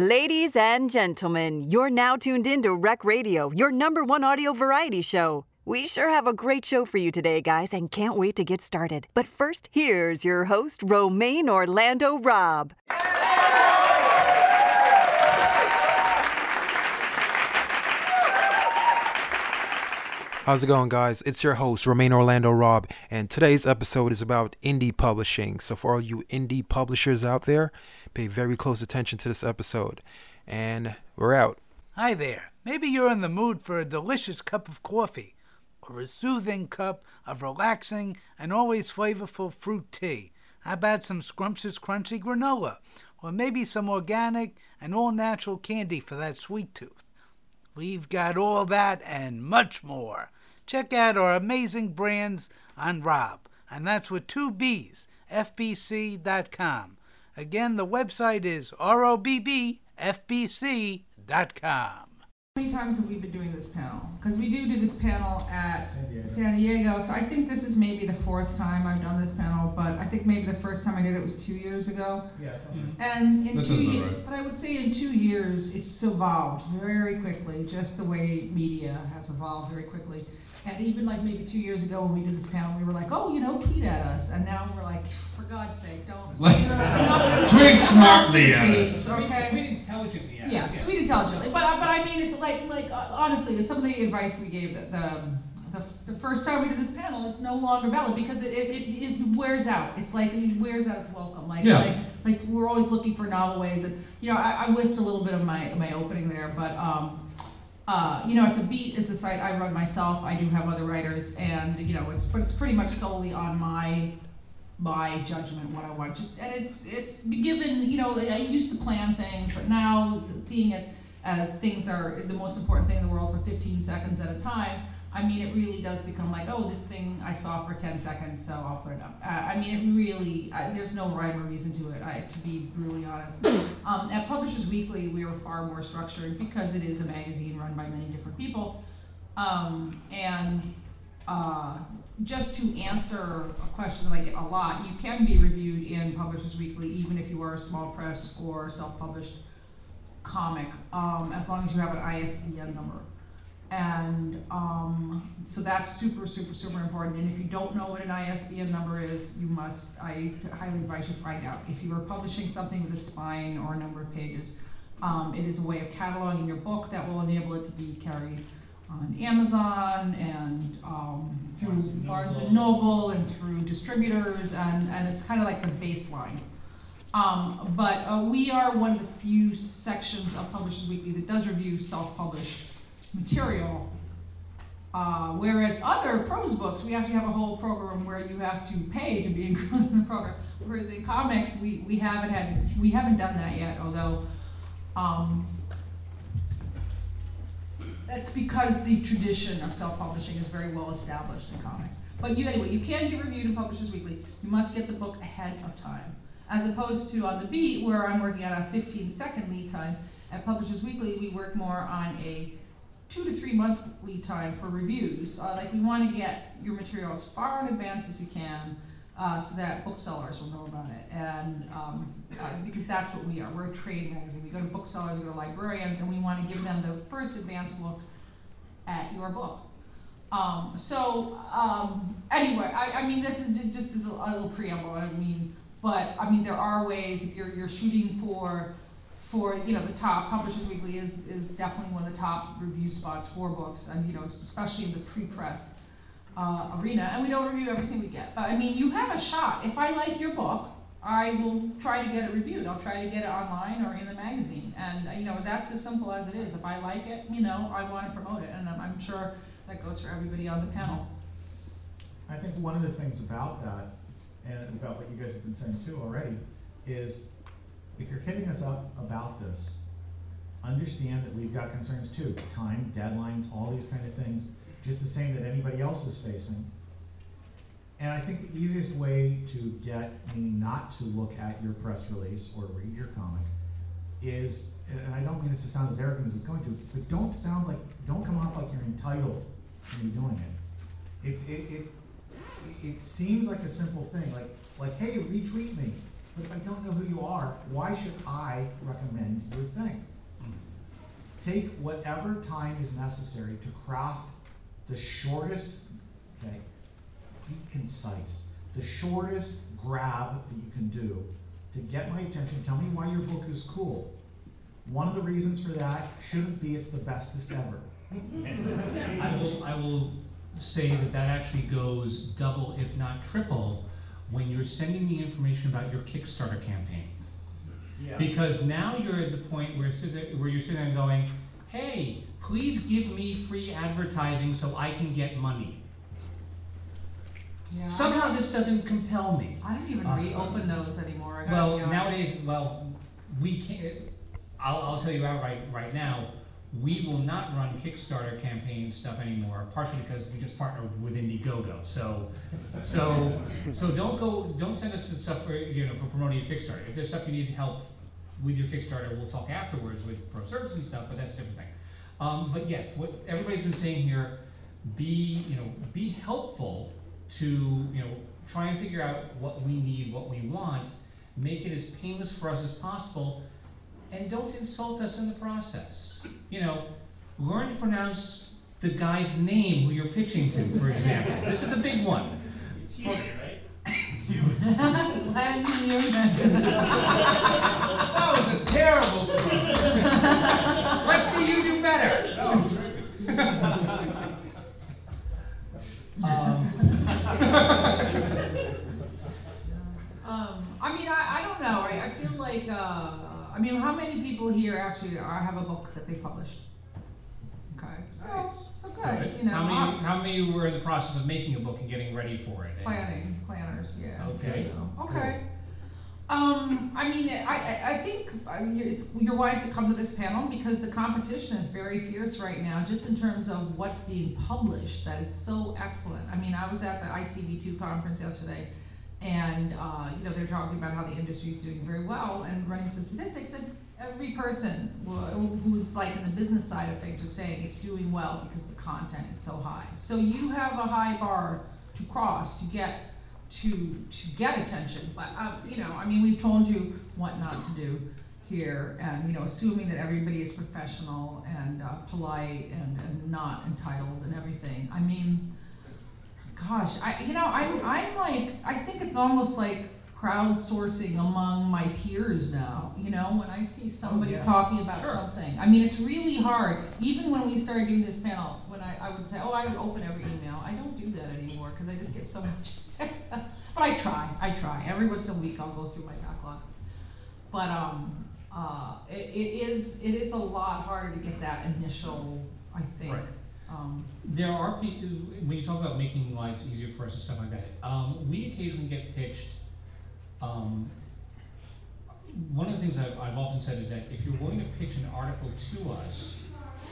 Ladies and gentlemen, you're now tuned in to Rec Radio, your number one audio variety show. We sure have a great show for you today, guys, and can't wait to get started. But first, here's your host, Romaine Orlando Robb. How's it going, guys? It's your host, Romain Orlando Rob, and today's episode is about indie publishing. So, for all you indie publishers out there, pay very close attention to this episode. And we're out. Hi there. Maybe you're in the mood for a delicious cup of coffee or a soothing cup of relaxing and always flavorful fruit tea. How about some scrumptious, crunchy granola? Or maybe some organic and all natural candy for that sweet tooth. We've got all that and much more. Check out our amazing brands on Rob, and that's with two B's, FBC.com. Again, the website is ROBBFBC.com. How many times have we been doing this panel? Because we do do this panel at San Diego. so I think this is maybe the fourth time I've done this panel, but I think maybe the first time I did it was two years ago. Yeah, sounds right. And in That two years, right. but I would say in two years, it's evolved very quickly, just the way media has evolved very quickly. And even like maybe two years ago when we did this panel, we were like, oh, you know, tweet at us. And now we're like, for God's sake, don't. Tweet smartly enough at with the us. tweets, Okay? Tweet intelligently at us, Yes, yeah. tweet intelligently. But uh, but I mean, it's like like uh, honestly, some of the advice we gave the, the the the first time we did this panel is no longer valid because it, it, it, it wears out. It's like it wears out its welcome. Like Yeah. like like we're always looking for novel ways. And you know, I, I whiffed a little bit of my my opening there, but um. Uh, you know, at the Beat is the site I run myself. I do have other writers, and you know, it's but it's pretty much solely on my my judgment what I want. Just and it's it's given. You know, I used to plan things, but now seeing as as things are the most important thing in the world for 15 seconds at a time. I mean, it really does become like, oh, this thing I saw for 10 seconds, so I'll put it up. Uh, I mean, it really, uh, there's no rhyme or reason to it, I, to be brutally honest. Um, at Publishers Weekly, we are far more structured because it is a magazine run by many different people. Um, and uh, just to answer a question that I get a lot, you can be reviewed in Publishers Weekly even if you are a small press or self-published comic, um, as long as you have an ISBN number. And um, so that's super, super, super important. And if you don't know what an ISBN number is, you must, I highly advise you find out. If you are publishing something with a spine or a number of pages, um, it is a way of cataloging your book that will enable it to be carried on Amazon and um, through Barnes and Barnes and Noble. Noble and through distributors, and, and it's kind of like the baseline. Um, but uh, we are one of the few sections of Publishers Weekly that does review self-published material. Uh, whereas other prose books, we actually have a whole program where you have to pay to be included in the program. Whereas in comics, we, we haven't had we haven't done that yet. Although, um, that's because the tradition of self-publishing is very well established in comics. But you anyway, you can get reviewed in Publishers Weekly. You must get the book ahead of time, as opposed to on the beat where I'm working on a 15-second lead time. At Publishers Weekly, we work more on a two to three month lead time for reviews. Uh, like we want to get your material as far in advance as we can, uh, so that booksellers will know about it, and um, uh, because that's what we are. We're a trade magazine. We go to booksellers, we go to librarians, and we want to give them the first advance look at your book. Um, so um, anyway, I, I mean, this is ju- just as a, a little preamble. I mean, but I mean, there are ways if you're you're shooting for for you know the top Publishers Weekly is is definitely one of the top review spots for books, and you know especially in the pre-press uh, arena. And we don't review everything we get, but I mean, you have a shot. If I like your book, I will try to get it reviewed. I'll try to get it online or in the magazine, and you know that's as simple as it is. If I like it, you know, I want to promote it, and I'm, I'm sure that goes for everybody on the panel. I think one of the things about that, and about what you guys have been saying too already, is if you're hitting us up about this, understand that we've got concerns too, time, deadlines, all these kind of things, just the same that anybody else is facing. And I think the easiest way to get me not to look at your press release or read your comic is, and I don't mean this to sound as arrogant as it's going to, but don't sound like, don't come off like you're entitled to be doing it. It's, it, it, it seems like a simple thing, like, like, hey, retweet me. But if I don't know who you are, why should I recommend your thing? take whatever time is necessary to craft the shortest, okay, be concise, the shortest grab that you can do to get my attention, tell me why your book is cool. One of the reasons for that shouldn't be it's the bestest ever. I will, I will say that that actually goes double, if not triple, when you're sending me information about your Kickstarter campaign. Because now you're at the point where, where you're sitting there and going, hey, please give me free advertising so I can get money. Yeah, Somehow this doesn't compel me. I don't even Uh, reopen those anymore. I Well, nowadays, well, we can't, I'll, I'll tell you outright, right now, we will not run Kickstarter campaign stuff anymore, partially because we just partnered with Indiegogo, so, so, so don't go, don't send us stuff for, you know, for promoting your Kickstarter. If there's stuff you need help with your Kickstarter, we'll talk afterwards with pro service and stuff, but that's a different thing. Um, but yes, what everybody's been saying here, be, you know, be helpful to, you know, try and figure out what we need, what we want, make it as painless for us as possible, and don't insult us in the process. You know, learn to pronounce the guy's name who you're pitching to, for example. This is a big one. It's you, right? Glenn Newman. That was a terrible throw. Let's see you do better. Um, Um, I mean, I, I don't know, I, I feel like, uh, I mean, how many people here actually are, have a book that they published? Okay, so, Nice. so good, good. you know, How many, how many were in the process of making a book and getting ready for it? planning, planners, yeah. Okay. So, okay. Um, I mean, I, I, I think uh, you're, it's- you're wise to come to this panel because the competition is very fierce right now, just in terms of what's being published. That is so excellent. I mean, I was at the ICV2 conference yesterday, and uh, you know they're talking about how the industry is doing very well and running some statistics, and every person who's like in the business side of things are saying it's doing well because the content is so high. So you have a high bar to cross to get to to get attention. But uh, you know, I mean, we've told you what not to do here, and you know, assuming that everybody is professional and uh, polite and, and not entitled and everything. I mean, gosh, I you know, I'm I'm like I think it's almost like crowdsourcing among my peers now. You know, when I see somebody yeah. talking about Sure. something, I mean, it's really hard. Even when we started doing this panel, when I, I would say, oh, I would open every email. I don't do that anymore because I just get so much. but I try. I try. Every once in a week, I'll go through my backlog. But um, uh, it, it is it is a lot harder to get that initial. I think. Right. Um, There are people, when you talk about making lives easier for us and stuff like that, um, we occasionally get pitched, um, one of the things I've, I've often said is that if you're willing to pitch an article to us,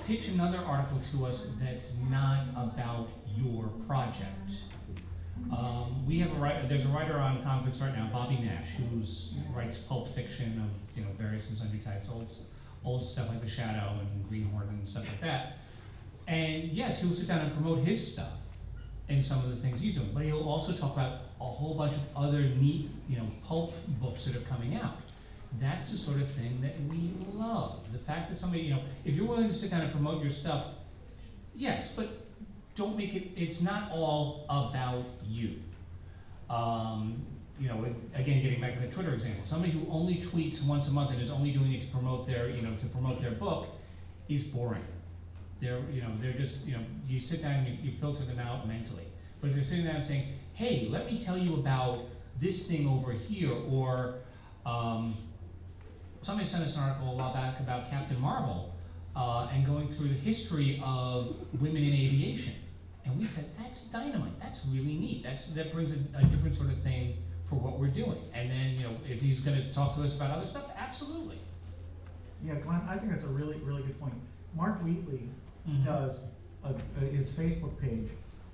pitch another article to us that's not about your project. Um, we have a writer, there's a writer on ComicMix right now, Bobby Nash, who writes pulp fiction of you know various and sundry types, old old stuff like The Shadow and Green Hornet and stuff like that. And yes, he'll sit down and promote his stuff and some of the things he's doing, but he'll also talk about a whole bunch of other neat, you know, pulp books that are coming out. That's the sort of thing that we love. The fact that somebody, you know, if you're willing to sit down and promote your stuff, yes, but don't make it, it's not all about you. Um, you know, again, getting back to the Twitter example, somebody who only tweets once a month and is only doing it to promote their, you know, to promote their book is boring. They're, you know, they're just, you know, you sit down and you, you filter them out mentally. But if you're sitting down and saying, hey, let me tell you about this thing over here, or um, somebody sent us an article a while back about Captain Marvel uh, and going through the history of women in aviation. And we said, that's dynamite. That's really neat. That's, that brings a, a different sort of thing for what we're doing. And then, you know, if he's going to talk to us about other stuff, absolutely. Yeah, Glenn, I think that's a really, really good point. Mark Wheatley Mhm. does, a, a, his Facebook page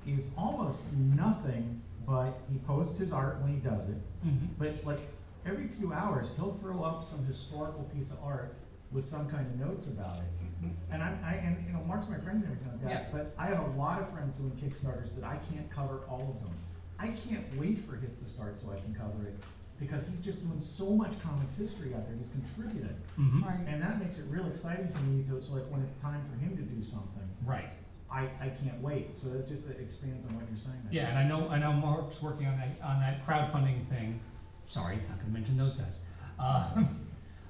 is almost nothing but he posts his art when he does it. Mhm. But like every few hours, he'll throw up some historical piece of art with some kind of notes about it. And I, I, and you know, Mark's my friend and everything like Yeah. that, but I have a lot of friends doing Kickstarters that I can't cover all of them. I can't wait for his to start so I can cover it, because he's just doing so much comics history out there, he's contributing. Mhm. right. And that makes it real exciting for me, to- it's like when it's time for him to do something, Right. I, I can't wait, so that just expands on what you're saying. Yeah, and I know, I know Mark's working on that, on that crowdfunding thing. Sorry, not gonna mention those guys. Uh,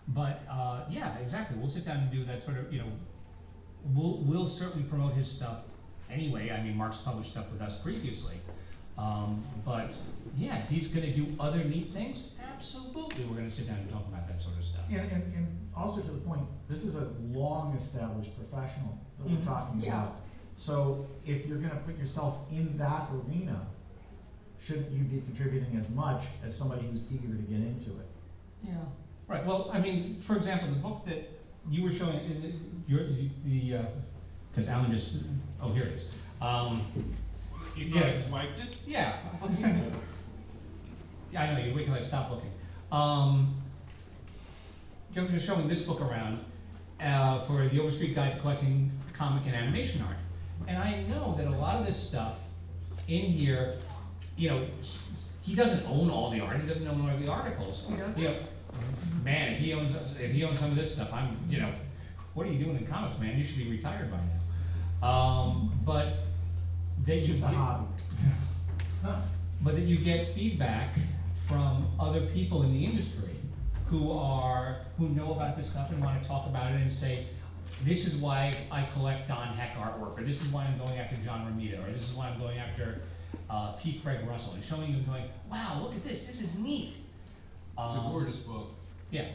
But, uh, yeah, exactly, we'll sit down and do that sort of, you know, we'll, we'll certainly promote his stuff anyway. I mean, Mark's published stuff with us previously. Um, but, yeah, he's gonna do other neat things, absolutely, we're gonna sit down and talk about that sort of stuff. And, and, and also to the point, this is a long-established professional that we're Mhm. talking Yeah. about. So if you're gonna put yourself in that arena, shouldn't you be contributing as much as somebody who's eager to get into it? Yeah. Right, well, I mean, for example, the book that you were showing, uh, your, the, uh 'cause cause Alan just, oh, here it is. Um, You Yeah. thought swiped it? yeah. Yeah, I know, you wait till I stop looking. Um, Joe was showing this book around, uh, for the Overstreet Guide to Collecting Comic and Animation Art. And I know that a lot of this stuff in here, you know, he- he doesn't own all the art, he doesn't own all the articles. He doesn't? You know, man, if he owns, if he owns some of this stuff, I'm, you know, what are you doing in comics, man? You should be retired by now. Um, but that It's you just a get- hobby. but that you get feedback from other people in the industry who are, who know about this stuff and wanna talk about it and say, this is why I collect Don Heck artwork, or this is why I'm going after John Romita, or this is why I'm going after, uh, P. Craig Russell, and showing you and going, wow, look at this, this is neat. It's a Um, gorgeous book. Yeah,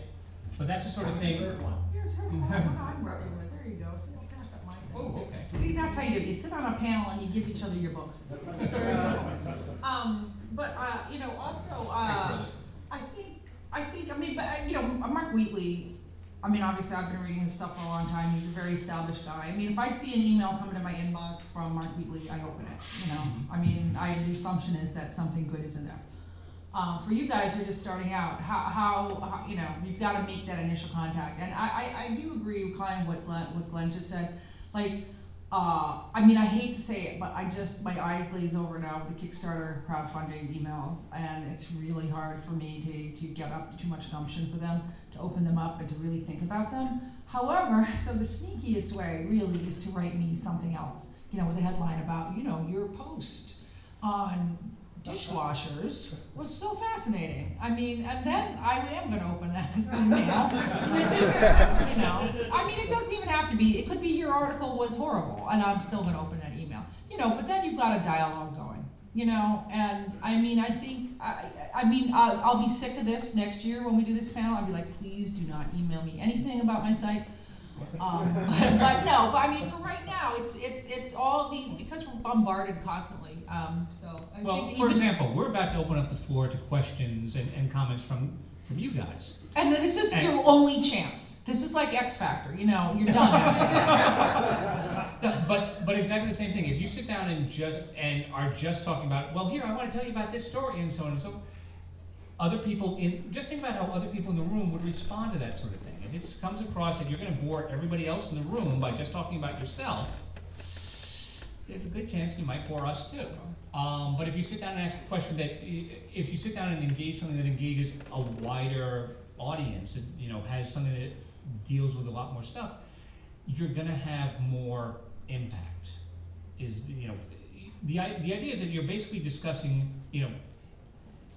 but that's the sort of thing, Third one. Here's, here's what I'm working with, there you go, see, I'll pass up my oh, things. okay. See, that's how you do it, you sit on a panel and you give each other your books. It's very simple. Um, but, uh, you know, also, uh. I think, I think, I mean, but, uh, you know, Mark Wheatley, I mean, obviously, I've been reading his stuff for a long time, he's a very established guy. I mean, if I see an email coming to my inbox from Mark Wheatley, I open it, you know? I mean, I, the assumption is that something good is in there. Uh, for you guys who are just starting out, how, how, how you know, you've gotta make that initial contact. And I, I, I do agree with kind of what Glenn, what Glenn just said. Like, uh, I mean, I hate to say it, but I just, my eyes glaze over now with the Kickstarter crowdfunding emails, and it's really hard for me to, to get up too much gumption for them, to open them up and to really think about them. However, so the sneakiest way really is to write me something else, you know, with a headline about, you know, your post on dishwashers was so fascinating. I mean, and then I am gonna open that email. you know, I mean, it doesn't even have to be. It could be your article was horrible, and I'm still gonna open that email. You know, but then you've got a dialogue going. You know, and I mean, I think I, I mean, I'll, I'll be sick of this next year when we do this panel. I'll be like, please do not email me anything about my site. Um, but, but no, but I mean, for right now, it's it's it's all these because we're bombarded constantly. Um, so I Well, think for example, we're about to open up the floor to questions and, and comments from, from you guys. and this is and- your only chance. This is like X Factor. You know, you're done after this. No, but but exactly the same thing. If you sit down and just and are just talking about, well, here I want to tell you about this story and so on and so. forth, Other people in just think about how other people in the room would respond to that sort of thing. If it comes across that you're going to bore everybody else in the room by just talking about yourself, there's a good chance you might bore us too. Um, but if you sit down and ask a question that, if you sit down and engage something that engages a wider audience, that, you know, has something that deals with a lot more stuff, you're gonna have more impact. Is, you know, the, the idea is that you're basically discussing, you know,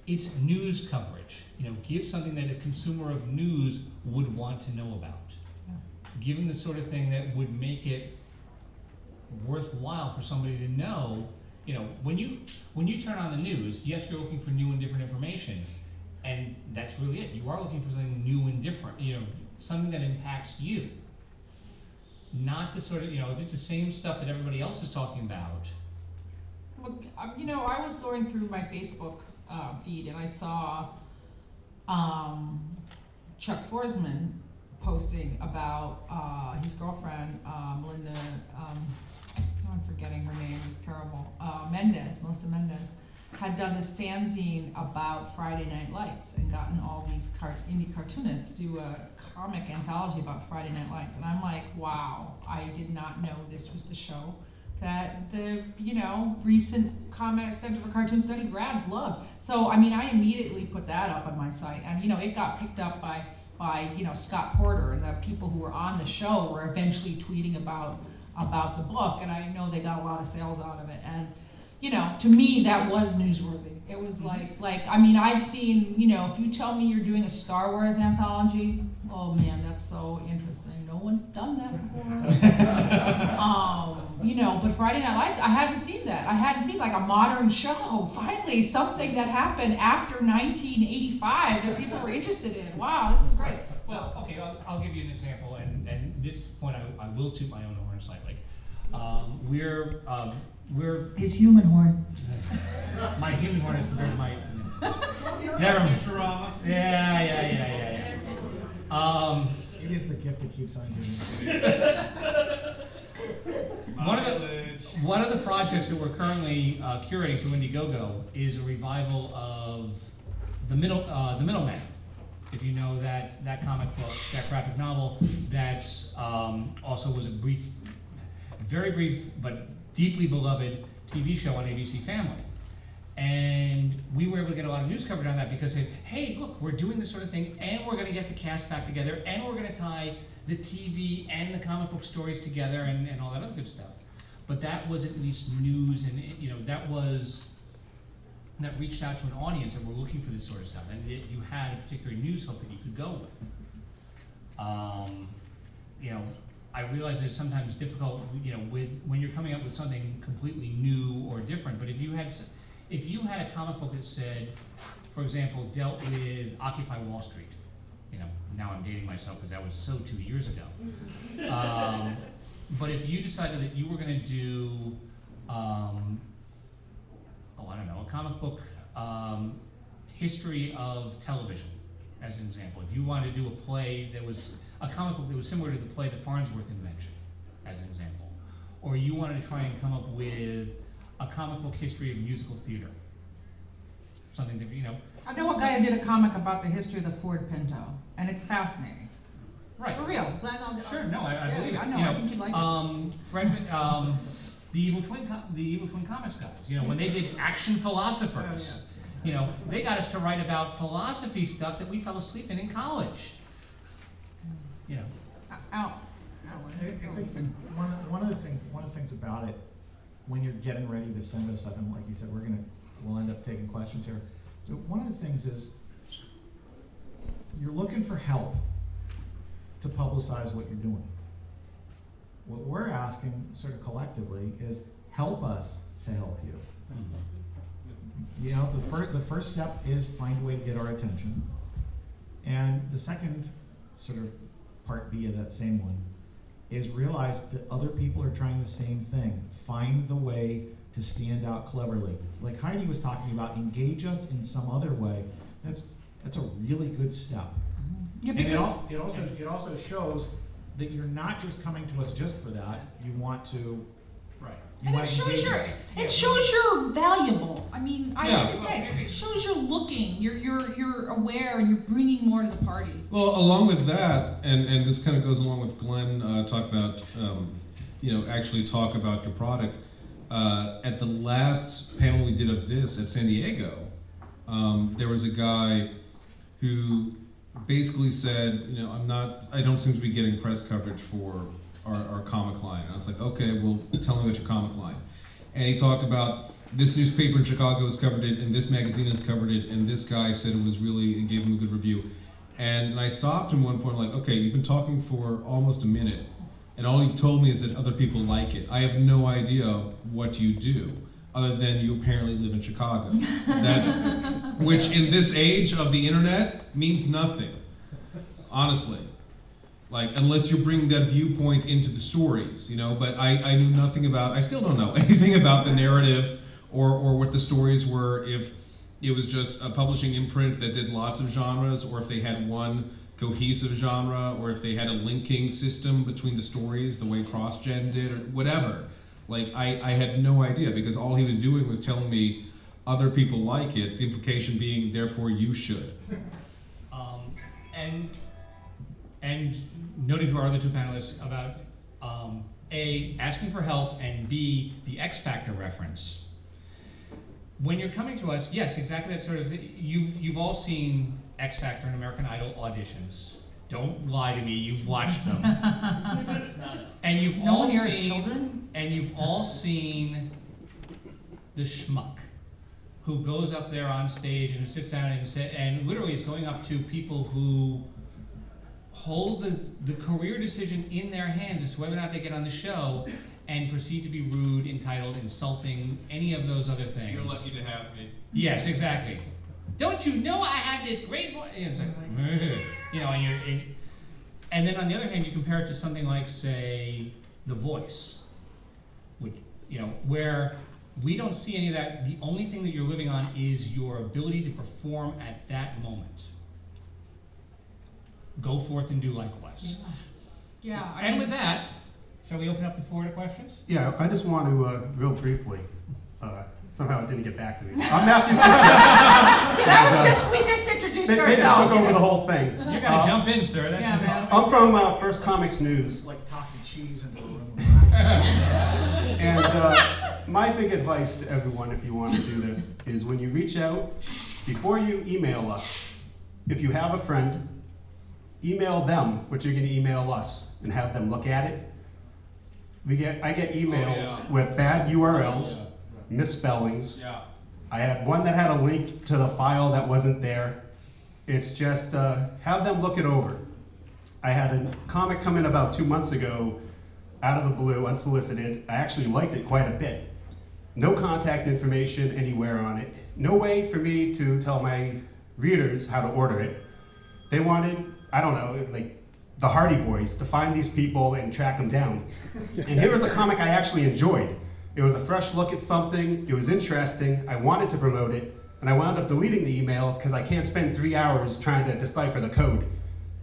it's news coverage. You know, give something that a consumer of news would want to know about. Give them the sort of thing that would make it worthwhile for somebody to know, you know, when you, when you turn on the news, yes, you're looking for new and different information, and that's really it. You are looking for something new and different, you know, something that impacts you. Not the sort of, you know, if it's the same stuff that everybody else is talking about, Well, um, you know, I was going through my Facebook uh, feed and I saw um, Chuck Forsman posting about uh, his girlfriend, uh, Melinda. Um, I'm forgetting her name. It's terrible. Uh, Mendes, Melissa Mendes, had done this fanzine about Friday Night Lights and gotten all these car- indie cartoonists to do a comic anthology about Friday Night Lights. And I'm like, wow, I did not know this was the show that the you know recent Comic Center for Cartoon Studies grads love. So I mean, I immediately put that up on my site, and you know it got picked up by by you know Scott Porter and the people who were on the show were eventually tweeting about about the book, and I know they got a lot of sales out of it. And you know, to me, that was newsworthy. It was like like I mean, I've seen you know, if you tell me you're doing a Star Wars anthology, oh man, that's so interesting. No one's done that before. um, you know, but Friday Night Lights, I hadn't seen that. I hadn't seen like a modern show. Finally, something that happened after 1985 that people were interested in. Wow, this is great. Well, okay, I'll, I'll give you an example, and, and this point I, I will toot my own horn slightly. Um, we're, um, we're, His human horn. my human horn is compared to my. Never mind. Yeah, yeah, yeah, yeah, yeah. Um, It is the gift that keeps on giving. One of the one of the projects that we're currently uh, curating through Indiegogo is a revival of the middle uh, the Middleman. If you know that that comic book, that graphic novel, that's um, also was a brief, very brief but deeply beloved TV show on ABC Family. And we were able to get a lot of news coverage on that because they, hey, look, we're doing this sort of thing, and we're going to get the cast back together, and we're going to tie the TV and the comic book stories together, and, and all that other good stuff. But that was at least news, and you know that was that reached out to an audience that were looking for this sort of stuff, and it, you had a particular news hook that you could go with. Um, you know, I realize that it's sometimes difficult, you know, with when you're coming up with something completely new or different. But if you had, if you had a comic book that said, for example, dealt with Occupy Wall Street, you know, now I'm dating myself because that was so two years ago. Um, but if you decided that you were going to do, um, oh, I don't know, a comic book um, history of television, as an example. If you wanted to do a play that was a comic book that was similar to the play The Farnsworth Invention, as an example, or you wanted to try and come up with a comic book history of musical theater, something that you know, I know a guy who did a comic about the history of the Ford Pinto, and it's fascinating. right? For real. I'll- Sure, no, I, I Yeah, believe it. I know, You I think you'd like it. Um, Fred, um, the Evil Twin, the Evil Twin Comics guys, you know, when they did Action Philosophers, Oh, you know, they got us to write about philosophy stuff that we fell asleep in in college. You know, Out. I, I think one of, one of the things, one of the things about it, when you're getting ready to send us stuff, and like you said, we're gonna, we'll end up taking questions here. But one of the things is, you're looking for help to publicize what you're doing. What we're asking, sort of collectively, is help us to help you. Mm-hmm. You know, the first, the first step is find a way to get our attention. And the second sort of part B of that same one is realize that other people are trying the same thing. Find the way to stand out cleverly. Like Heidi was talking about, engage us in some other way. That's that's a really good step. Mm-hmm. Yeah, And it, al- it also it also shows that you're not just coming to us just for that. You want to right. you and it shows you're, it shows you're valuable. I mean, I Yeah. hate to say it, it shows you're looking, you're, you're, you're aware, and you're bringing more to the party. Well, along with that, and, and this kind of goes along with Glenn uh, talk about, um, you know, actually talk about your product. Uh, at the last panel we did of this at San Diego, um, there was a guy who basically said, you know, I'm not, I don't seem to be getting press coverage for our, our comic line. And I was like, okay, well, tell me about your comic line. And he talked about this newspaper in Chicago has covered it, and this magazine has covered it, and this guy said it was really, and gave him a good review. And I stopped him one point, like, okay, you've been talking for almost a minute, and all you've told me is that other people like it. I have no idea what you do, other than you apparently live in Chicago. That's, which in this age of the internet means nothing, honestly. Like, unless you're bringing that viewpoint into the stories, you know. But I, I knew nothing about, I still don't know anything about the narrative or, or what the stories were. If it was just a publishing imprint that did lots of genres, or if they had one cohesive genre, or if they had a linking system between the stories, the way CrossGen did, or whatever. Like, I, I had no idea because all he was doing was telling me other people like it, the implication being, therefore, you should. Um, and and noting to our other two panelists about um, a asking for help and b the X Factor reference. When you're coming to us, yes, exactly that sort of thing. You've you've all seen X Factor and American Idol auditions, Don't lie to me. You've watched them, and you've No all one here has seen, children? and you've all seen the schmuck who goes up there on stage and sits down and say, and literally is going up to people who hold the, the career decision in their hands as to whether or not they get on the show and proceed to be rude, entitled, insulting, any of those other things. You're lucky to have me. Yes, exactly. Don't you know I have this great voice? It's like, you know, and you're, and, and then on the other hand, you compare it to something like, say, The Voice, which, you know, where we don't see any of that. The only thing that you're living on is your ability to perform at that moment. Go forth and do likewise. Yeah, I And mean, with that, shall we open up the floor to questions? Yeah, I just want to, uh, real briefly, uh, somehow it didn't get back to me. I'm Matthew Suchek. that was just, we just introduced They, they just took over the whole thing. You're gonna Uh, jump in, sir. That's Yeah, man. I'm from uh, First Comics News, like tossing cheese into a room. and uh, my big advice to everyone, if you want to do this, is when you reach out, before you email us, if you have a friend, email them what you're going to email us, and have them look at it. We get, I get emails yeah. with bad URLs, misspellings. Yeah. I had one that had a link to the file that wasn't there. It's just uh, have them look it over. I had a comic come in about two months ago, out of the blue, unsolicited. I actually liked it quite a bit. No contact information anywhere on it. No way for me to tell my readers how to order it. They wanted, I don't know, like the Hardy Boys to find these people and track them down. And here was a comic I actually enjoyed. It was a fresh look at something, it was interesting, I wanted to promote it, and I wound up deleting the email because I can't spend three hours trying to decipher the code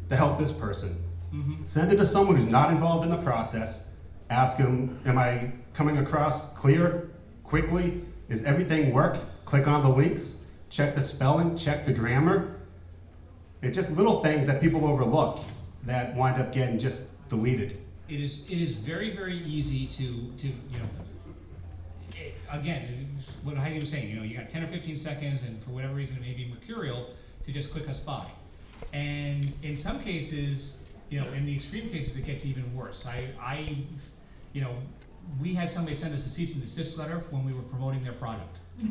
to help this person. Mm-hmm. Send it to someone who's not involved in the process. Ask them, am I coming across clear, quickly? Is everything work? Click on the links, check the spelling, check the grammar. It's just little things that people overlook that wind up getting just deleted. it is it is very very easy to to you know it, again what Heidi was saying you know you got 10 or 15 seconds and for whatever reason it may be mercurial to just click us by. And in some cases you know in the extreme cases it gets even worse. I I you know we had somebody send us a cease and desist letter when we were promoting their product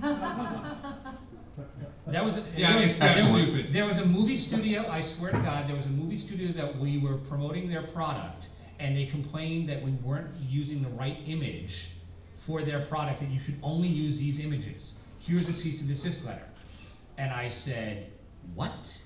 that was Yeah, there was- it's that there was- stupid. there was a movie studio, I swear to God, there was a movie studio that we were promoting their product, and they complained that we weren't using the right image for their product, that you should only use these images. Here's a cease and desist letter. And I said, what?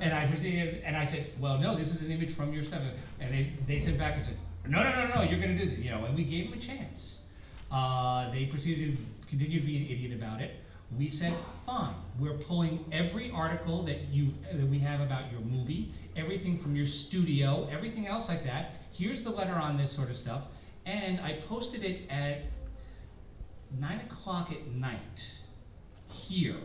And I proceeded, and I said, well, no, this is an image from your stuff. And they, they sent back and said, no, no, no, no, you're gonna do this, you know, and we gave them a chance. Uh, they proceeded to continue to be an idiot about it. We said, fine, we're pulling every article that you, that we have about your movie, everything from your studio, everything else like that. Here's the letter on this sort of stuff. And I posted it at nine o'clock at night here.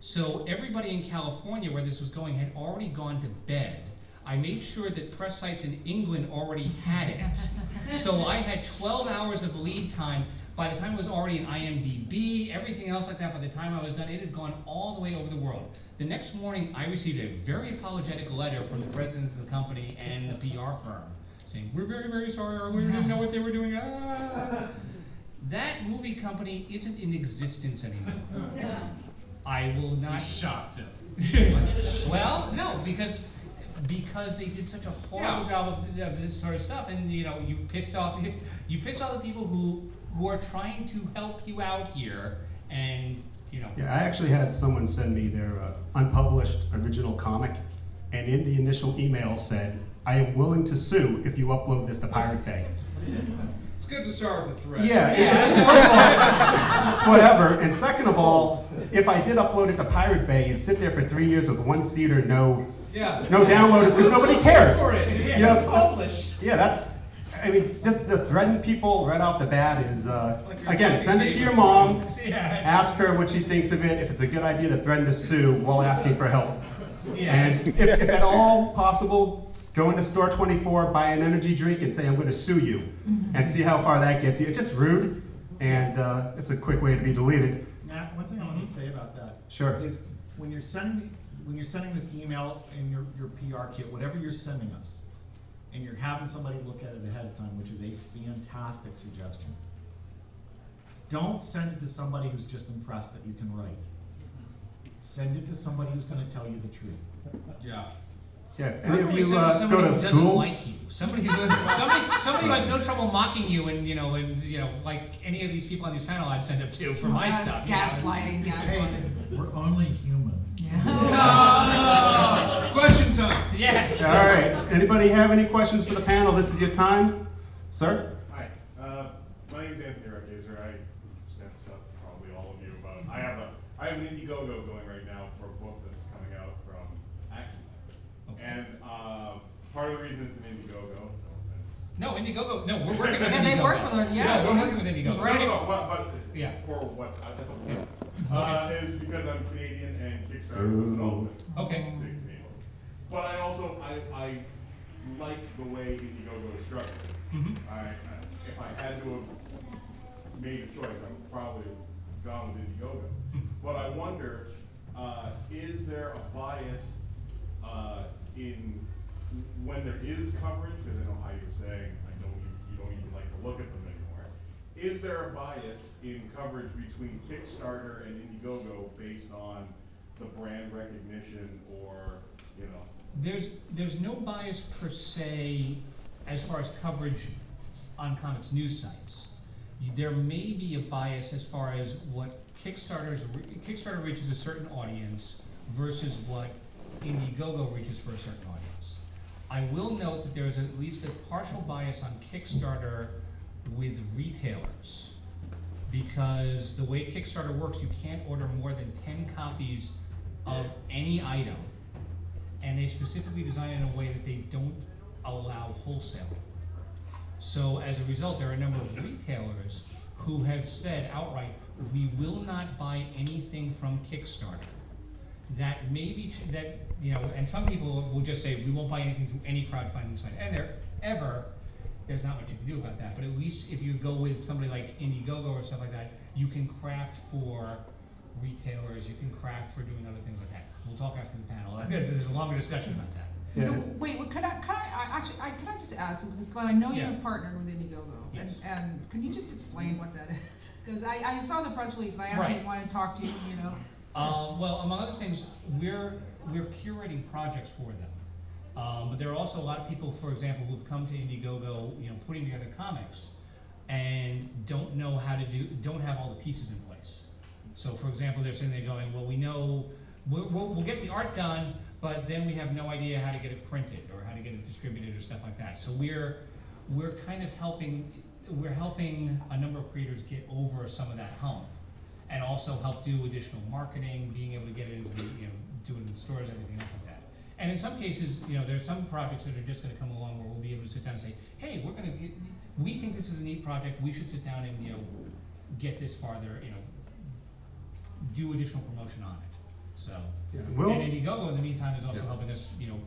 So everybody in California where this was going had already gone to bed. I made sure that press sites in England already had it. so I had 12 hours of lead time. By the time it was already in IMDb, everything else like that, by the time I was done, it had gone all the way over the world. The next morning, I received a very apologetic letter from the president of the company and the PR firm saying, We're very, very sorry, we didn't know what they were doing. Ah. That movie company isn't in existence anymore. I will not shocked them. well, no, because because they did such a horrible Yeah. job of, of this sort of stuff, and you know, you pissed off you pissed off the people who who are trying to help you out here, and you know. Yeah, I actually had someone send me their uh, unpublished original comic, and in the initial email said, I am willing to sue if you upload this to Pirate Bay. It's good to start with a threat. Yeah, it's- all, whatever. And second of all, if I did upload it to Pirate Bay, it'd sit there for three years with one seeder, no, Yeah. no downloaders, because nobody cares. For it. You know, Published. Yeah, that's, I mean, just to threaten people right off the bat is, uh, Like again, send it to your mom, Yeah. ask her what she thinks of it, if it's a good idea to threaten to sue while asking for help. And if, if at all possible, go into store 24, buy an energy drink, and say, I'm going to sue you, and see how far that gets you. It's just rude, and uh, it's a quick way to be deleted. Matt, one thing I want to say about that Sure. is when you're sending when you're sending this email in your, your PR kit, whatever you're sending us, and you're having somebody look at it ahead of time, which is a fantastic suggestion. Don't send it to somebody who's just impressed that you can write. Send it to somebody who's gonna tell you the truth. Yeah. Yeah, if How any do of you uh, somebody go who to doesn't school, like you, somebody who somebody somebody who has no trouble mocking you, and you know, and you know, like any of these people on this panel, I'd send up to for my Uh, stuff. you know. Gaslighting, gaslighting. We're only human. Ah, question time. Yes. all right, anybody have any questions for the panel? This is your time, sir? Hi, uh, my name's Anthony Rickazer. I sent stuff to probably all of you about, I have a, I have an Indiegogo going right now for a book that's coming out from Action. Okay. And, uh, part of the reason it's an Indiegogo, no offense. No, Indiegogo. No, we're working with Yeah, they work with it, yeah, we're working with it's- Indiegogo. it's right. No, no, but, but Yeah. for what, uh, that's okay. Yeah. Uh, is because I'm Canadian and Kickstarter wasn't open. Okay. to Canadians. But I also, I, I like the way Indiegogo is structured. Mhm. I, I- if I had to have made a choice, I would probably have gone with Indiegogo. But I wonder, uh, is there a bias, uh, in, when there is coverage, because I know how you're saying, I don't, even- you don't even like to look at them anymore. Is there a bias in coverage between Kickstarter and Indiegogo based on the brand recognition or, you know? There's there's no bias per se as far as coverage on comics news sites. There may be a bias as far as what Kickstarter's Kickstarter reaches a certain audience versus what Indiegogo reaches for a certain audience. I will note that there is at least a partial bias on Kickstarter with retailers because the way Kickstarter works, you can't order more than ten copies of any item and they specifically design it in a way that they don't allow wholesale. So as a result, there are a number of retailers who have said outright, we will not buy anything from Kickstarter. That may be, that, you know, and some people will just say, we won't buy anything through any crowdfunding site, and there, ever, there's not much you can do about that, but at least if you go with somebody like Indiegogo or stuff like that, you can craft for retailers, you can craft for doing other things like that. We'll talk after the panel, there's, there's a longer discussion about that. Yeah. No, Wait, wait, could I, could I, I actually, I, could I just ask, because Glenn, I know Yeah. you're partnered with Indiegogo, and, Yes. and can you just explain what that is? Because I, I saw the press release, and I actually Right. wanted to talk to you, you know, Um, well, among other things, we're, we're curating projects for them. Um, but there are also a lot of people, for example, who've come to Indiegogo, you know, putting together comics and don't know how to do, don't have all the pieces in place. So for example, they're sitting there going, well, we know, we'll, we'll, we'll get the art done, but then we have no idea how to get it printed or how to get it distributed or stuff like that. So we're, we're kind of helping, we're helping a number of creators get over some of that hump and also help do additional marketing, being able to get it into the, you know, stores, and everything else like that. And in some cases, you know, there's some projects that are just gonna come along where we'll be able to sit down and say, hey, we're gonna get, we think this is a neat project, we should sit down and, you know, get this farther, you know, do additional promotion on it, so. Yeah, And We'll, Indiegogo, in the meantime, is also Yeah. helping us, you know,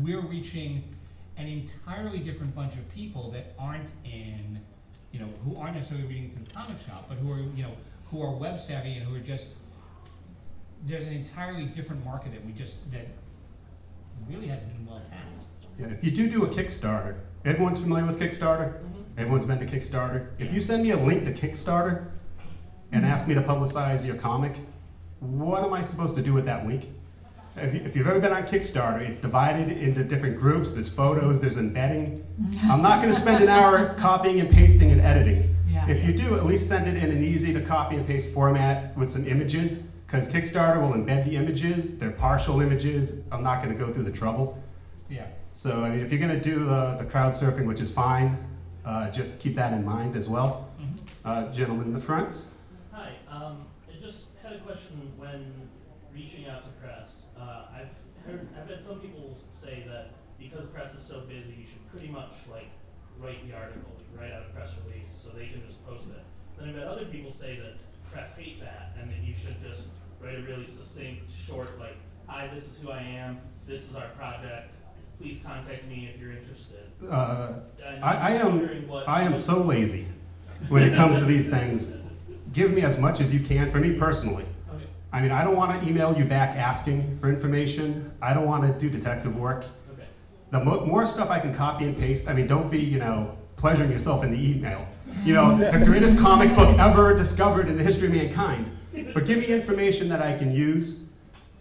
we're reaching an entirely different bunch of people that aren't in, you know, who aren't necessarily reading through the comic shop, but who are, you know, who are web savvy and who are just, there's an entirely different market that we just, that really hasn't been well tapped. yeah, if you do do a Kickstarter, everyone's familiar with Kickstarter? Mm-hmm. Everyone's been to Kickstarter? If you send me a link to Kickstarter and mm-hmm. ask me to publicize your comic, what am I supposed to do with that link? If, you, if you've ever been on Kickstarter, it's divided into different groups. There's photos, there's embedding. I'm not going to spend an hour copying and pasting and editing. Yeah. If you do, at least send it in an easy to copy and paste format with some images, because Kickstarter will embed the images. They're partial images. I'm not going to go through the trouble. Yeah. So, I mean, if you're going to do the, the crowd surfing, which is fine, uh, just keep that in mind as well. Mhm. Uh, gentleman in the front. Hi, um, I just had a question when reaching out to press. Uh, I've heard, I've had some people say that because press is so busy, you should pretty much like write the article, like, write out a press release so they can just post it. Then I've had other people say that press hate that and that you should just write a really succinct, short, like, hi, this is who I am, this is our project, please contact me if you're interested. Uh, I, I am I am so lazy when it comes to these things. Give me as much as you can for me personally. Okay. I mean, I don't want to email you back asking for information. I don't want to do detective work. Okay. The mo- more stuff I can copy and paste, I mean, don't be, you know, pleasuring yourself in the email. You know, the greatest comic book ever discovered in the history of mankind. But give me information that I can use.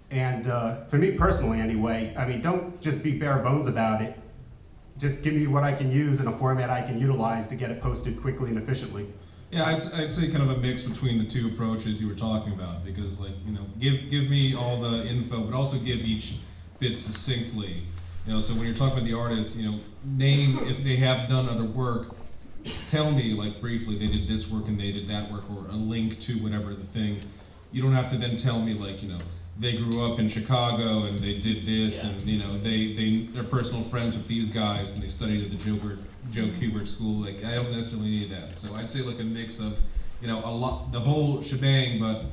And uh, for me personally, anyway, I mean, don't just be bare bones about it. Just give me what I can use in a format I can utilize to get it posted quickly and efficiently. Yeah, I'd, I'd say kind of a mix between the two approaches you were talking about because, like, you know, give give me all the info, but also give each bit succinctly. You know, so when you're talking about the artist, you know, name if they have done other work. Tell me, like, briefly, they did this work and they did that work, or a link to whatever the thing. You don't have to then tell me, like, you know, they grew up in Chicago and they did this, Yeah. and you know, they they they're personal friends with these guys and they studied at the Kubert, Joe mm-hmm. Kubert School. Like, I don't necessarily need that. So I'd say like a mix of, you know, a lot, the whole shebang, but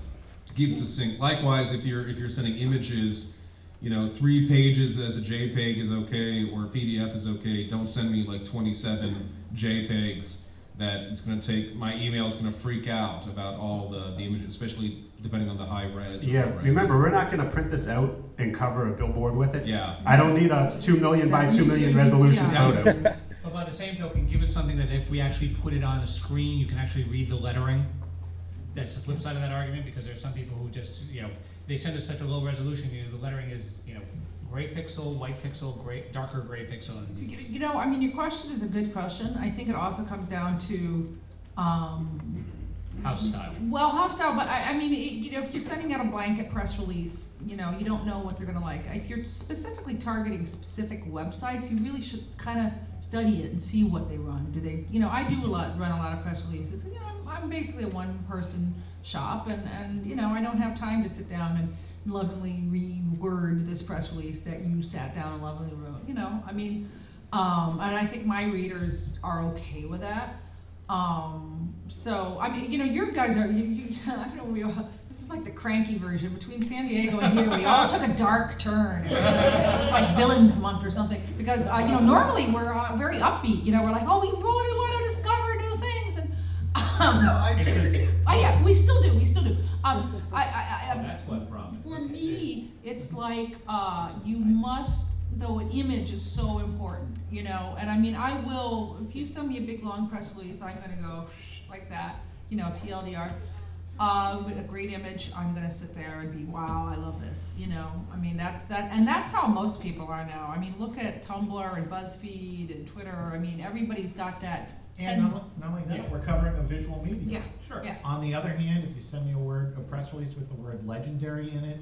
keep it succinct. Likewise, if you're if you're sending images, you know, three pages as a JPEG is okay or a PDF is okay. Don't send me like 27 JPEGs that it's going to take. My email is going to freak out about all the the images, especially depending on the high res. Yeah, low res. remember, we're not going to print this out and cover a billboard with it. Yeah. I don't need a 2 million by 2 million resolution yeah. photo. But by the same token, give us something that if we actually put it on a screen, you can actually read the lettering. That's the flip side of that argument, because there's some people who just, you know, they send us such a low resolution, you know, the lettering is, you know, gray pixel, white pixel, gray, darker gray pixel, and You you- know, I mean, your question is a good question. I think it also comes down to, um, house style. well, hostile, but I, I mean, it, you know, if you're sending out a blanket press release, you know, you don't know what they're gonna like. If you're specifically targeting specific websites, you really should kind of study it and see what they run. Do they, you know, I do a lot, run a lot of press releases. You know, I'm, I'm basically a one-person shop, and and you know, I don't have time to sit down and lovingly reword this press release that you sat down and lovingly wrote. You know, I mean, um, and I think my readers are okay with that. Um, so I mean, you know, your guys are. You, you, I don't know. We all, is like the cranky version between San Diego and here. We all took a dark turn. It was like, it was like Villains Month or something because uh, you know normally we're uh, very upbeat. You know, we're like, oh, we really want to discover new things and. Um, oh yeah, we still do. We still do. Um, I, I, I, That's one problem. for me, it's like uh, you must, though an image is so important, you know. And I mean, I will, if you send me a big long press release, I'm going to go like that, you know, TLDR. Uh, with a great image, I'm going to sit there and be, wow, I love this, you know. I mean, that's that, and that's how most people are now. I mean, look at Tumblr and BuzzFeed and Twitter. I mean, everybody's got that. And not, not only that, we're covering a visual medium. Yeah, sure. Yeah. On the other hand, if you send me a word, a press release with the word legendary in it,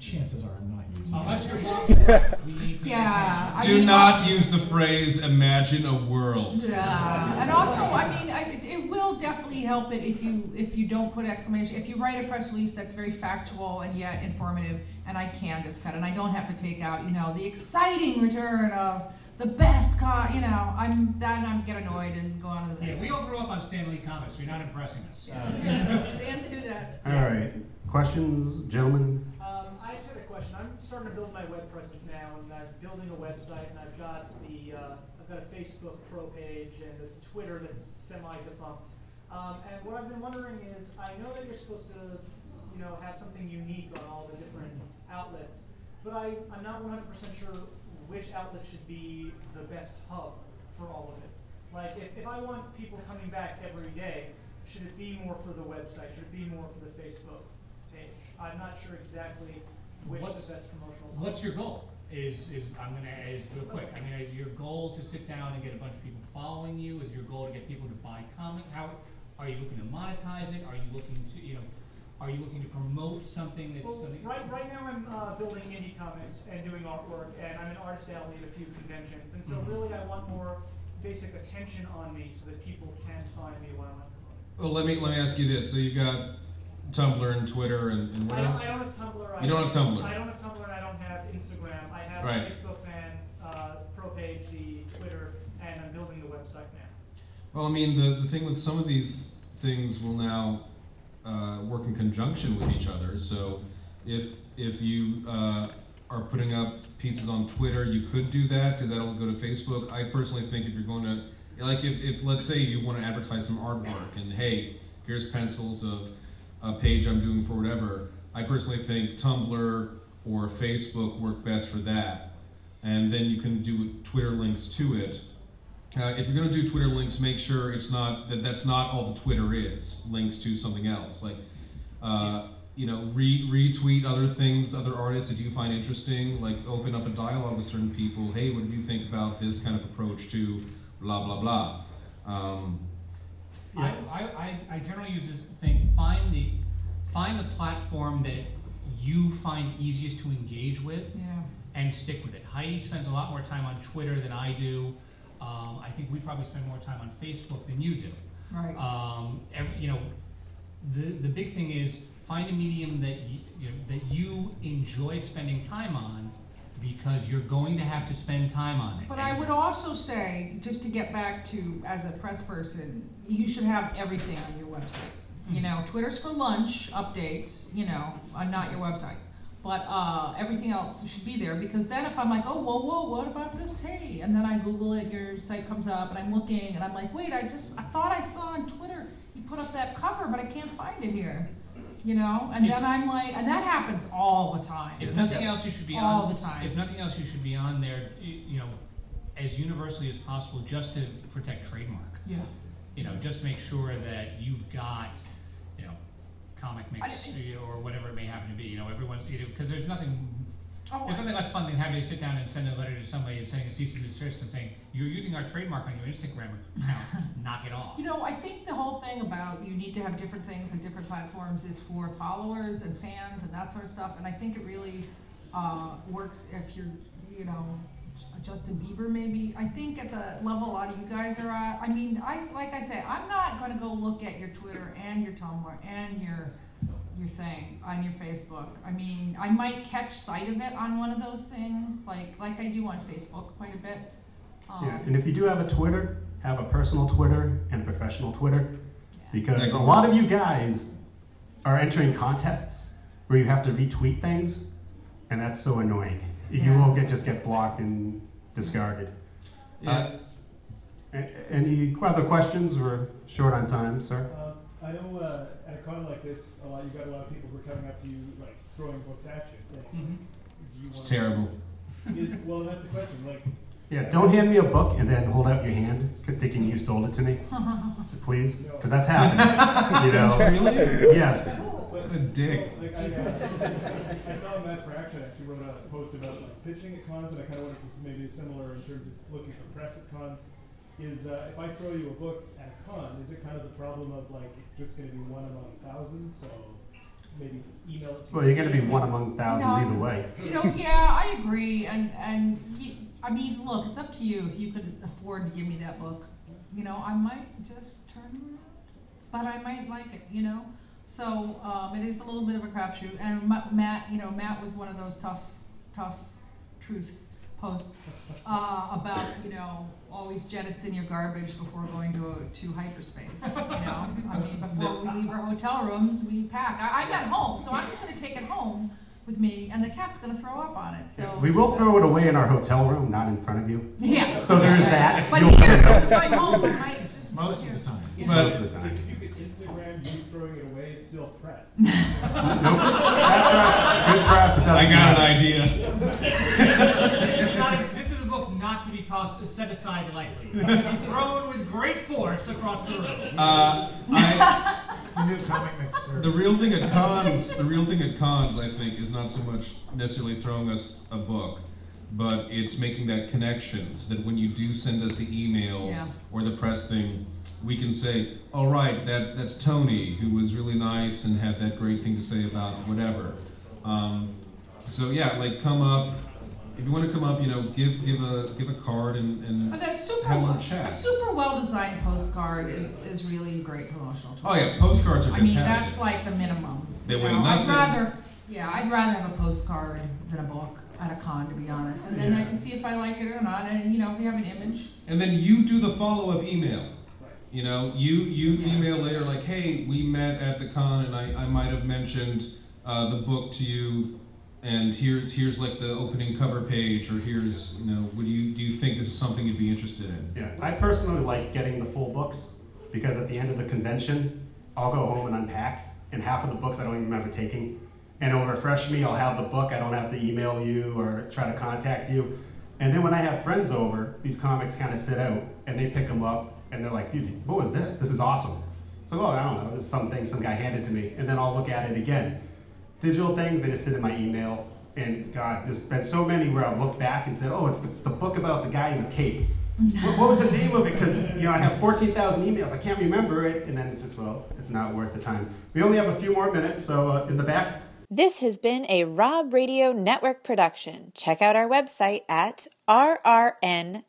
chances are I'm not using it. Unless you're blog, we need Yeah. I Do mean, not use the phrase "imagine a world." Yeah, and also, I mean, I, it- it will definitely help it if you if you don't put exclamation. If you write a press release that's very factual and yet informative, and I can just cut, and I don't have to take out, you know, the exciting return of the best car. You know, I'm then I'm get annoyed and go on to the Yeah, next. we all grew up on Stan Lee comics, you're not impressing us. Uh, Stand to do that. All right. Questions, gentlemen? Um, I just had a question. I'm starting to build my web presence now, and I'm building a website, and I've got the uh, I've got a Facebook pro page and a Twitter that's semi-defunct. Um, and what I've been wondering is, I know that you're supposed to, you know, have something unique on all the different outlets, but I, I'm not 100% sure which outlet should be the best hub for all of it. Like, if, if I want people coming back every day, should it be more for the website? Should it be more for the Facebook page? I'm not sure exactly which What's- the best promotional. What's your goal? Is, is, I'm gonna, is real quick, I mean, is your goal to sit down and get a bunch of people following you? Is your goal to get people to buy comic? How, are you looking to monetize it? Are you looking to, you know, are you looking to promote something that's Well, something? right, right now I'm uh, building indie comics and doing artwork, and I'm an artist alley at a few conventions, and so Mhm. really I want more basic attention on me so that people can find me when I'm on. Well, let me let me ask you this. So you've got Tumblr and Twitter and, and what I don't, else? I don't have Tumblr. I You don't have Tumblr. I don't have Tumblr and I don't have Instagram. I have Right. the Facebook fan, uh, pro page, the Twitter, and I'm building the website now. Well, I mean, the, the thing with some of these things will now uh, work in conjunction with each other. So if if you uh, are putting up pieces on Twitter, you could do that because that'll go to Facebook. I personally think if you're going to, like, if, if let's say you want to advertise some artwork and hey, here's pencils of a page I'm doing for whatever. I personally think Tumblr or Facebook work best for that, and then you can do Twitter links to it. Uh, if you're going to do Twitter links, make sure it's not that that's not all the Twitter is. Links to something else, like uh, you know, re- retweet other things, other artists that you find interesting. Like open up a dialogue with certain people. Hey, what do you think about this kind of approach to blah blah blah? Um, I, I, I, generally use this thing, find the, find the platform that you find easiest to engage with Yeah. and stick with it. Heidi spends a lot more time on Twitter than I do. Um, I think we probably spend more time on Facebook than you do. Right. Um, every, you know, the, the big thing is find a medium that you, you know, that you enjoy spending time on because you're going to have to spend time on it. But I would also say, just to get back to, as a press person, you should have everything on your website. You know, Twitter's for lunch, updates, you know, uh, not your website. But, uh, everything else should be there, because then if I'm like, oh, whoa, whoa, what about this, hey, and then I Google it, your site comes up, and I'm looking, and I'm like, wait, I just, I thought I saw on Twitter, you put up that cover, but I can't find it here. You know, and then I'm like, and that happens all the time. If nothing else, you should be on. All the time. If nothing else, you should be on there, you know, as universally as possible, just to protect trademark. Yeah. You know, just to make sure that you've got, you know, ComicMix I- or whatever it may happen to be, you know, everyone's, you know, because there's nothing, Oh, there's nothing less fun than having to sit down and send a letter to somebody and saying a cease and desist and saying, you're using our trademark on your Instagram account, knock it off. You know, I think the whole thing about you need to have different things and different platforms is for followers and fans and that sort of stuff. And I think it really uh, works if you're, you know, Justin Bieber maybe. I think at the level a lot of you guys are at. I mean, I like I say, I'm not going to go look at your Twitter and your Tumblr and your your thing on your Facebook. I mean, I might catch sight of it on one of those things, like like I do on Facebook quite a bit. Um, Yeah, and if you do have a Twitter, have a personal Twitter and a professional Twitter, because a lot of you guys are entering contests where you have to retweet things, and that's so annoying. You Yeah. will get just get blocked and discarded. yeah. A- Any other questions? We're short on time, sir. Uh, I know uh, at a con like this, a lot you got a lot of people who are coming up to you, like throwing books at you, saying, Mhm. "Do you It's want?" terrible. Is, well, that's the question. Like, Yeah, don't hand me a book and then hold out your hand thinking you sold it to me, please, because that's happened. you know. Really? Yes. What a dick. Like I, uh, I saw Matt Fraction actually wrote a post about like pitching at cons, and I kind of wonder if this is maybe similar in terms of looking for press at cons. Is uh, if I throw you a book at a con, is it kind of the problem of like it's just going to be one among thousands? So maybe email it. To Well, you're going to be one among thousands No. either way. You know, yeah, I agree, and and y I mean, look, it's up to you if you could afford to give me that book. You know, I might just turn around, but I might like it. You know, so um, it is a little bit of a crapshoot. And Ma- Matt, you know, Matt was one of those tough, tough truths posts uh, about you know always jettison your garbage before going to to hyperspace. You know, I mean, before we leave our hotel rooms, we pack. I, I'm at home, so I'm just going to take it home with me, and the cat's going to throw up on it. So We will throw it away in our hotel room, not in front of you. Yeah. So there's Yeah. that. But here, never if I'm home, I might just Most here. of the time. Most of the time. If you could Instagram you throwing it away, it's still press. Nope. Bad press, good press, I got an idea. This is not, this is a book not to be tossed, set aside lightly. Thrown with great force across the room. Uh, I, It's a new comic mix, sir. the real thing at cons, the real thing at cons, I think, is not so much necessarily throwing us a book, but it's making that connection so that when you do send us the email Yeah. or the press thing, we can say, "All right, that that's Tony, who was really nice and had that great thing to say about whatever." Um, so yeah, like come up. If you want to come up, you know, give give a give a card and, and a super, have a little a super well designed postcard is, is really a great promotional tool. Oh yeah, postcards are fantastic. I mean, that's like the minimum. They weigh nothing. I'd rather, yeah, I'd rather have a postcard than a book at a con, to be honest. And then I can see if I like it or not, and you know, if they have an image. And then you do the follow up email. You know, you you Yeah. email later like, hey, we met at the con, and I, I might have mentioned uh, the book to you, and here's here's like the opening cover page, or here's you know, would you do you think this is something you'd be interested in? Yeah, I personally like getting the full books because at the end of the convention, I'll go home and unpack, and half of the books I don't even remember taking. and it'll refresh me. I'll have the book. I don't have to email you or try to contact you. And then when I have friends over, these comics kind of sit out and they pick them up and they're like, dude, what was this? This is awesome. So, oh, I don't know, there's something some guy handed to me. And then I'll look at it again. Digital things, they just sit in my email. And God, there's been so many where I've looked back and said, oh, it's the, the book about the guy in the cape. what, what was the name of it? Because, you know, I have 14,000 emails. I can't remember it. And then it's just, well, it's not worth the time. We only have a few more minutes. So uh, in the back, This has been a Rob Radio Network production. Check out our website at rrn.robbent.com.